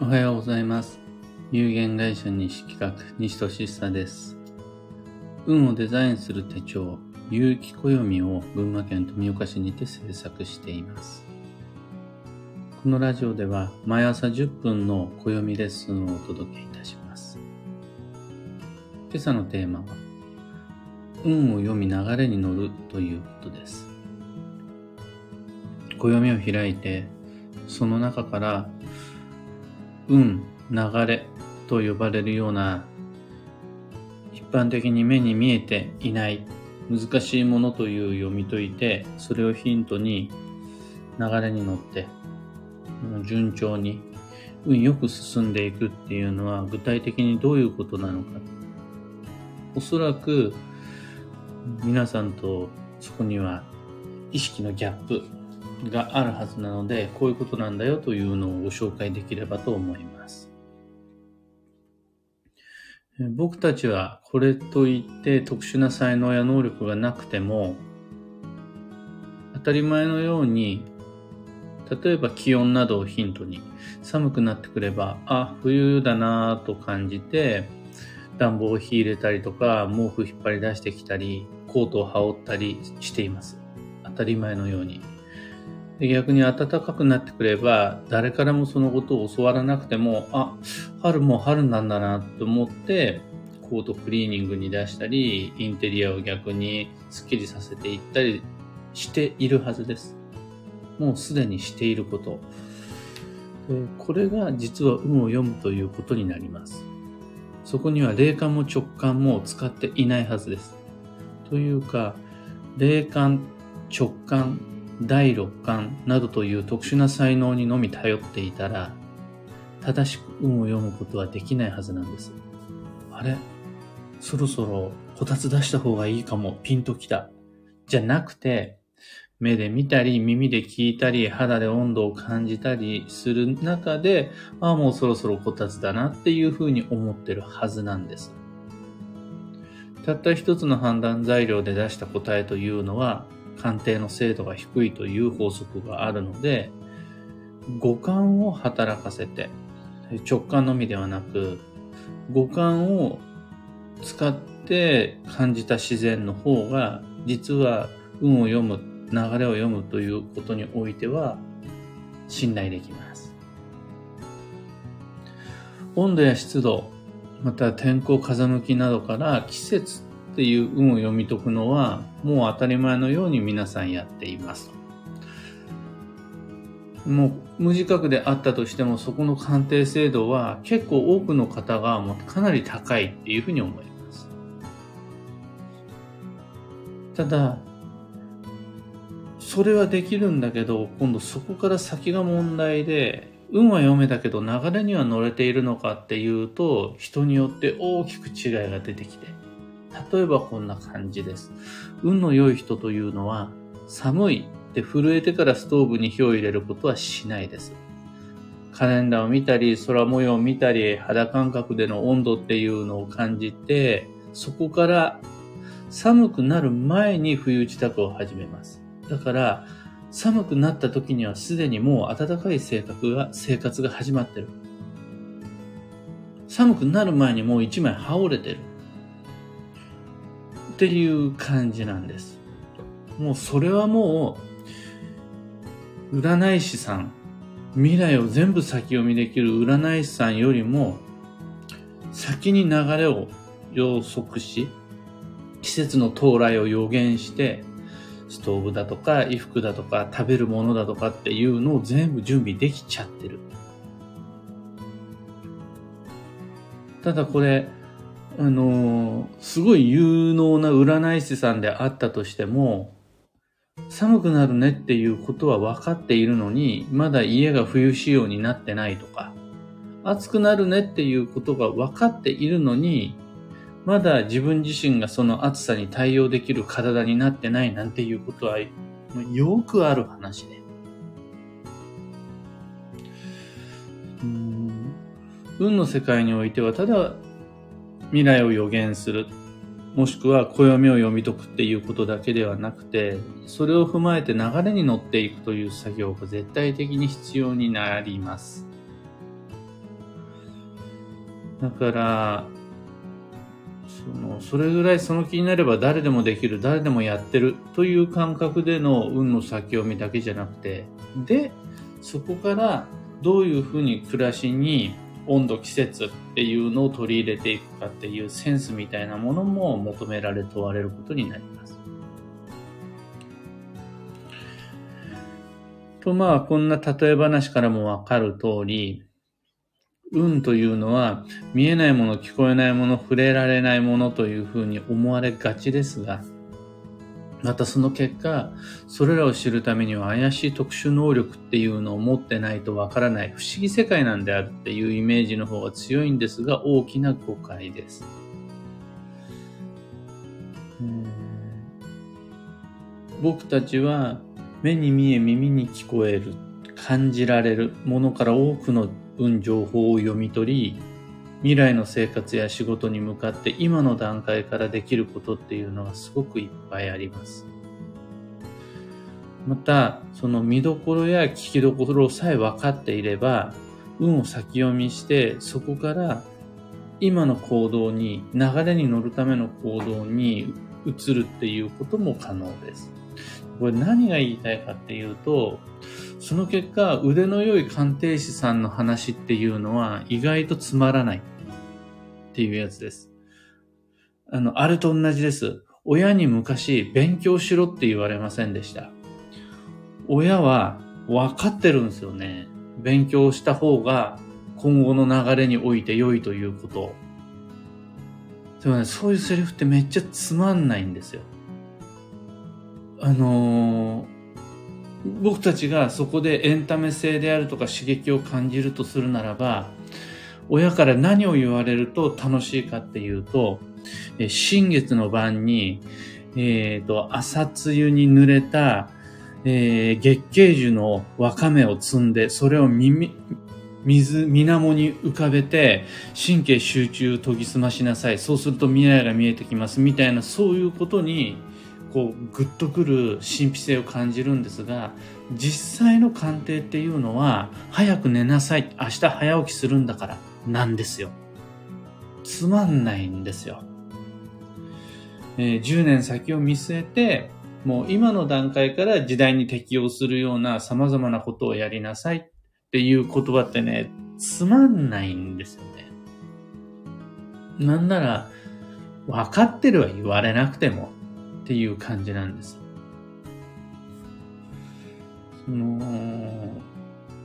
おはようございます。有限会社西企画、西俊久です。運をデザインする手帳、有機暦を群馬県富岡市にて制作しています。このラジオでは毎朝10分の暦レッスンをお届けいたします。今朝のテーマは、運を読み流れに乗るということです。暦を開いて、その中から運、流れと呼ばれるような一般的に目に見えていない難しいものという読み解いてそれをヒントに流れに乗って順調に運よく進んでいくっていうのは具体的にどういうことなのか。おそらく皆さんとそこには意識のギャップがあるはずなので、こういうことなんだよというのをご紹介できればと思います。僕たちはこれといって特殊な才能や能力がなくても、当たり前のように、例えば気温などをヒントに寒くなってくれば、あ、冬だなぁと感じて、暖房を火入れたりとか、毛布引っ張り出してきたり、コートを羽織ったりしています。当たり前のように。で逆に暖かくなってくれば、誰からもそのことを教わらなくても、あ、春も春なんだなと思って、コートクリーニングに出したり、インテリアを逆にスッキリさせていったりしているはずです。もうすでにしていること。これが実は運を読むということになります。そこには霊感も直感も使っていないはずです。というか、霊感、直感、第六感などという特殊な才能にのみ頼っていたら、正しく運を読むことはできないはずなんです。あれ？そろそろこたつ出した方がいいかも、ピンときた。じゃなくて、目で見たり、耳で聞いたり、肌で温度を感じたりする中で、ああ、もうそろそろこたつだなっていうふうに思ってるはずなんです。たった一つの判断材料で出した答えというのは、鑑定の精度が低いという法則があるので、五感を働かせて、直感のみではなく、五感を使って感じた自然の方が、実は運を読む、流れを読むということにおいては、信頼できます。温度や湿度、また天候、風向きなどから季節っていう運を読み解くのはもう当たり前のように皆さんやっています。もう無自覚であったとしてもそこの鑑定精度は結構多くの方がもうかなり高いっていうふうに思います。ただ、それはできるんだけど今度そこから先が問題で運は読めたけど流れには乗れているのかっていうと人によって大きく違いが出てきて例えばこんな感じです。運の良い人というのは、寒いって震えてからストーブに火を入れることはしないです。カレンダーを見たり、空模様を見たり、肌感覚での温度っていうのを感じて、そこから寒くなる前に冬支度を始めます。だから、寒くなった時にはすでにもう暖かい生活が、生活が始まってる。寒くなる前にもう一枚羽織れてる。っていう感じなんです。もうそれはもう、占い師さん、未来を全部先読みできる占い師さんよりも、先に流れを予測し、季節の到来を予言して、ストーブだとか衣服だとか食べるものだとかっていうのを全部準備できちゃってる。ただこれ、あの、すごい有能な占い師さんであったとしても、寒くなるねっていうことは分かっているのに、まだ家が冬仕様になってないとか、暑くなるねっていうことが分かっているのに、まだ自分自身がその暑さに対応できる体になってないなんていうことは、よくある話で。うん運の世界においては、ただ未来を予言する、もしくは暦を読み解くっていうことだけではなくて、それを踏まえて流れに乗っていくという作業が絶対的に必要になります。だから、その、それぐらいその気になれば誰でもできる、誰でもやってるという感覚での運の先読みだけじゃなくて、で、そこからどういうふうに暮らしに温度、季節っていうのを取り入れていくかっていうセンスみたいなものも求められ問われることになります。とまあ、こんな例え話からもわかる通り、運というのは見えないもの、聞こえないもの、触れられないものというふうに思われがちですが、またその結果、それらを知るためには怪しい特殊能力っていうのを持ってないとわからない不思議世界なんであるっていうイメージの方が強いんですが、大きな誤解です。僕たちは目に見え耳に聞こえる、感じられるものから多くの運情報を読み取り、未来の生活や仕事に向かって今の段階からできることっていうのがすごくいっぱいあります。また、その見どころや聞きどころさえ分かっていれば、運を先読みして、そこから今の行動に、流れに乗るための行動に移るっていうことも可能です。これ何が言いたいかっていうと、その結果、腕の良い鑑定士さんの話っていうのは意外とつまらないっていうやつです。あの、あれと同じです。親に昔勉強しろって言われませんでした。親は分かってるんですよね。勉強した方が今後の流れにおいて良いということ。でもね、そういうセリフってめっちゃつまんないんですよ。あのー僕たちがそこでエンタメ性であるとか刺激を感じるとするならば、親から何を言われると楽しいかっていうと、え新月の晩に、えっ、ー、と、朝露に濡れた、えー、月桂樹のわかめを摘んで、それを耳、水、水面に浮かべて、神経集中研ぎ澄ましなさい。そうすると未来が見えてきます。みたいな、そういうことに、こうグッとくる神秘性を感じるんですが実際の鑑定っていうのは早く寝なさい明日早起きするんだからなんですよ。つまんないんですよ、えー、10年先を見据えてもう今の段階から時代に適応するような様々なことをやりなさい。っていう言葉ってねつまんないんですよね。なんなら分かってるは言われなくてもっていう感じなんです。その、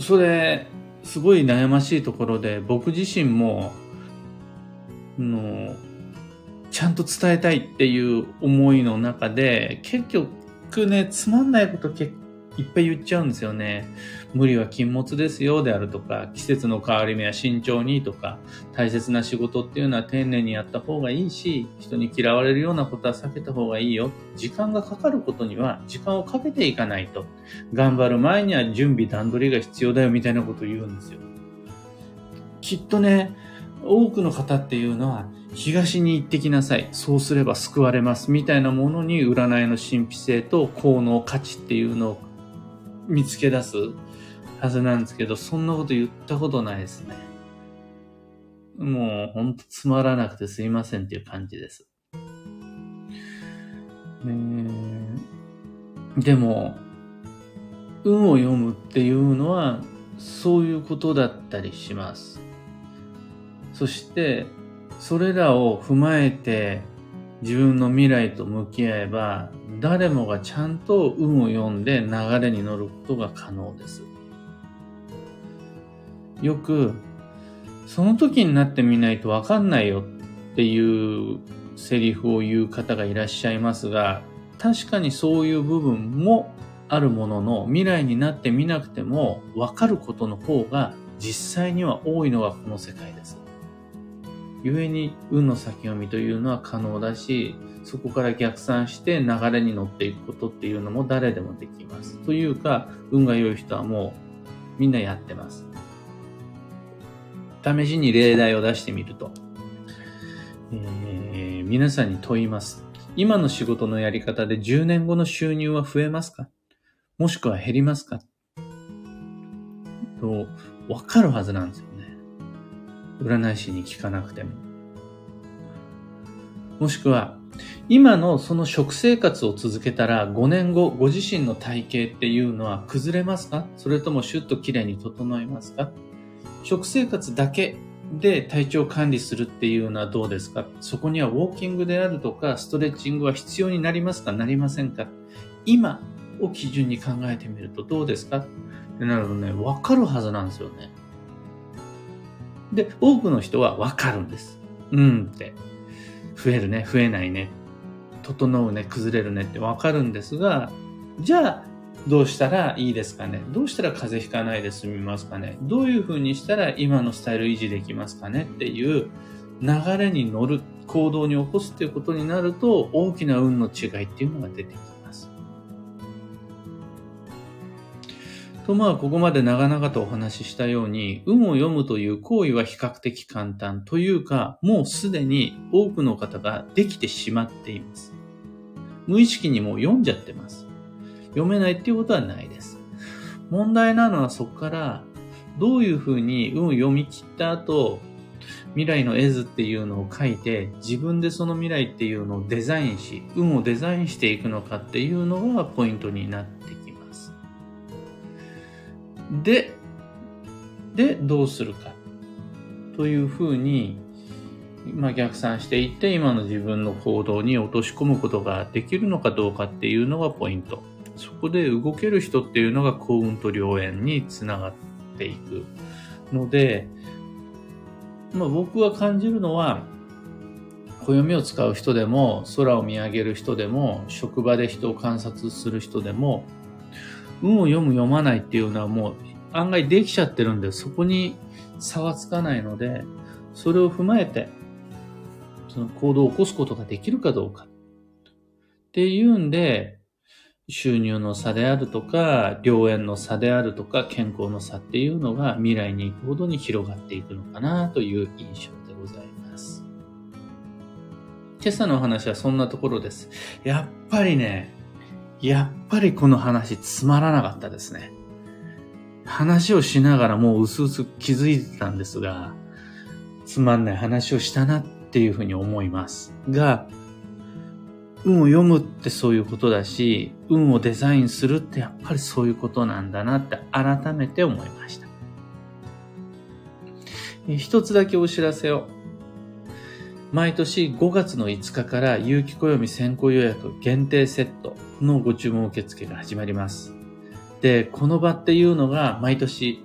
それ、すごい悩ましいところで、僕自身も、の、ちゃんと伝えたいっていう思いの中で、結局ね、つまんないこといっぱい言っちゃうんですよね。無理は禁物ですよであるとか、季節の変わり目は慎重にとか、大切な仕事っていうのは丁寧にやった方がいいし、人に嫌われるようなことは避けた方がいいよ。時間がかかることには時間をかけていかないと。頑張る前には準備段取りが必要だよみたいなことを言うんですよ。きっとね、多くの方っていうのは、東に行ってきなさい。そうすれば救われます。みたいなものに占いの神秘性と効能価値っていうのを見つけ出すはずなんですけど、そんなこと言ったことないですね。もうほんとつまらなくてすいませんっていう感じです。でも、運を読むっていうのはそういうことだったりします。そして、それらを踏まえて自分の未来と向き合えば、誰もがちゃんと運を読んで流れに乗ることが可能です。よく、その時になってみないとわかんないよっていうセリフを言う方がいらっしゃいますが、確かにそういう部分もあるものの、未来になってみなくてもわかることの方が実際には多いのがこの世界です。故に運の先読みというのは可能だし、そこから逆算して流れに乗っていくことっていうのも誰でもできます。というか、運が良い人はもうみんなやってます。試しに例題を出してみると、えー、皆さんに問います。今の仕事のやり方で10年後の収入は増えますか？もしくは減りますか？と、わかるはずなんですよね。占い師に聞かなくても。もしくは、今のその食生活を続けたら5年後ご自身の体型っていうのは崩れますか？それともシュッと綺麗に整いますか？食生活だけで体調管理するっていうのはどうですか？そこにはウォーキングであるとかストレッチングは必要になりますか？なりませんか？今を基準に考えてみるとどうですか？ってなるとね、わかるはずなんですよね。で、多くの人はわかるんです。うんって。増えるね、増えないね。整うね、崩れるねってわかるんですが、じゃあ、どうしたらいいですかね？どうしたら風邪ひかないで済みますかね？どういう風にしたら今のスタイル維持できますかね？っていう流れに乗る行動に起こすっていうことになると大きな運の違いっていうのが出てきます。とまあここまで長々とお話ししたように運を読むという行為は比較的簡単というかもうすでに多くの方ができてしまっています。無意識にも読んじゃってます。読めないっていうことはないです。問題なのはそこからどういうふうに運を読み切った後、未来の絵図っていうのを書いて、自分でその未来っていうのをデザインし、運をデザインしていくのかっていうのがポイントになってきます。で、で、どうするか。というふうに、まあ、逆算していって、今の自分の行動に落とし込むことができるのかどうかっていうのがポイント。そこで動ける人っていうのが幸運と良縁につながっていくので、まあ、僕が感じるのは、暦を使う人でも、空を見上げる人でも、職場で人を観察する人でも、運を読む読まないっていうのはもう案外できちゃってるんで、そこに差はつかないので、それを踏まえて、その行動を起こすことができるかどうか。っていうんで、収入の差であるとか、良縁の差であるとか、健康の差っていうのが未来に行くほどに広がっていくのかなという印象でございます。今朝のお話はそんなところです。やっぱりね、やっぱりこの話つまらなかったですね。話をしながらもう薄々気づいてたんですが、つまんない話をしたなっていうふうに思います。が、運を読むってそういうことだし、運をデザインするってやっぱりそういうことなんだなって改めて思いました。一つだけお知らせを。毎年5月の5日から有機暦先行予約限定セットのご注文受付が始まります。で、この場っていうのが毎年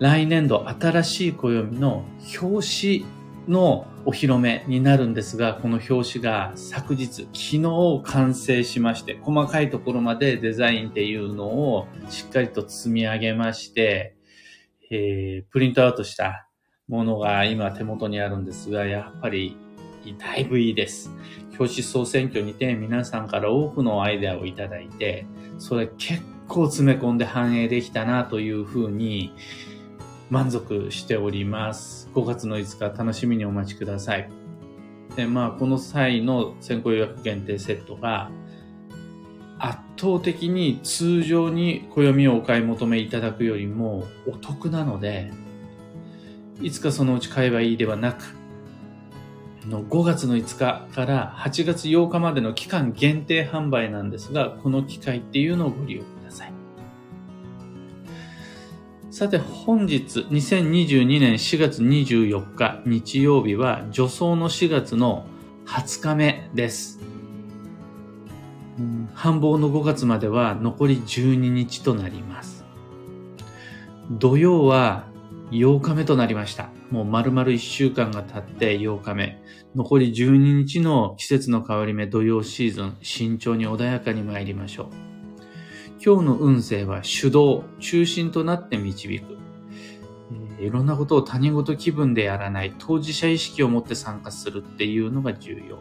来年度新しい暦の表紙のお披露目になるんですが、この表紙が昨日、昨日完成しまして、細かいところまでデザインっていうのをしっかりと積み上げまして、えー、プリントアウトしたものが今手元にあるんですが、やっぱりだいぶいいです。表紙総選挙にて皆さんから多くのアイデアをいただいて、それ結構詰め込んで反映できたなというふうに、満足しております。5月の5日楽しみにお待ちください。で、まあ、この際の先行予約限定セットが、圧倒的に通常に暦をお買い求めいただくよりもお得なので、いつかそのうち買えばいいではなく、の5月の5日から8月8日までの期間限定販売なんですが、この機会っていうのをご利用さ。て本日2022年4月24日日曜日は助走の4月の20日目です。繁忙の5月までは残り12日となります。土曜は8日目となりました。もう丸々1週間が経って8日目。残り12日の季節の変わり目土曜シーズン、慎重に穏やかに参りましょう。今日の運勢は主導、中心となって導く。いろんなことを他人事気分でやらない、当事者意識を持って参加するっていうのが重要。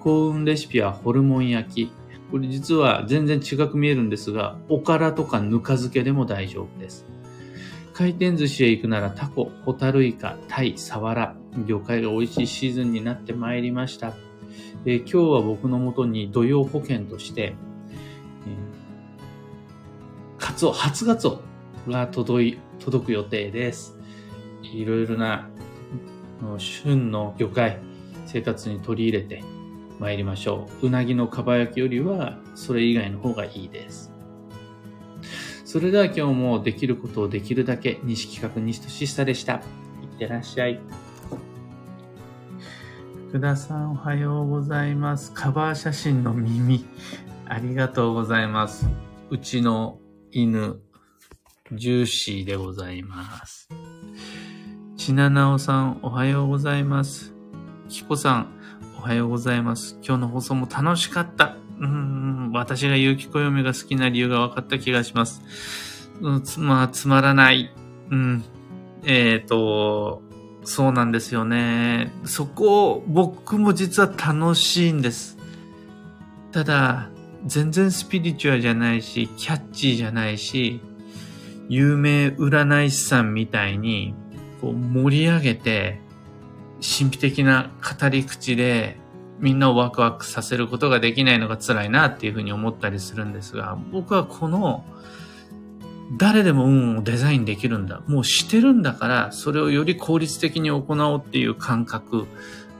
幸運レシピはホルモン焼き。これ実は全然違く見えるんですが、おからとかぬか漬けでも大丈夫です。回転寿司へ行くならタコ、ホタルイカ、タイ、サワラ、魚介が美味しいシーズンになってまいりました。え今日は僕のもとに土曜保険として、カツオ、初ガツオが届い、届く予定です。いろいろな旬の魚介、生活に取り入れて参りましょう。うなぎのかば焼きよりは、それ以外の方がいいです。それでは今日もできることをできるだけ、西企画西俊久でした。いってらっしゃい。福田さんおはようございます。カバー写真の耳。ありがとうございます。うちの犬、ジューシーでございます。ちななおさん、おはようございます。きこさん、おはようございます。今日の放送も楽しかった。うん、私が有機暦が好きな理由が分かった気がします。うん、つまあ、つまらない。うん。えっ、ー、と、そうなんですよね。そこを、僕も実は楽しいんです。ただ、全然スピリチュアじゃないし、キャッチーじゃないし、有名占い師さんみたいに、こう盛り上げて、神秘的な語り口でみんなをワクワクさせることができないのが辛いなっていうふうに思ったりするんですが、僕はこの誰でも運をデザインできるんだ。もうしてるんだから、それをより効率的に行おうっていう感覚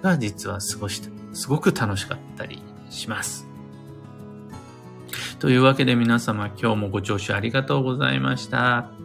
が実は過ごして、すごく楽しかったりします。というわけで皆様今日もご聴取ありがとうございました。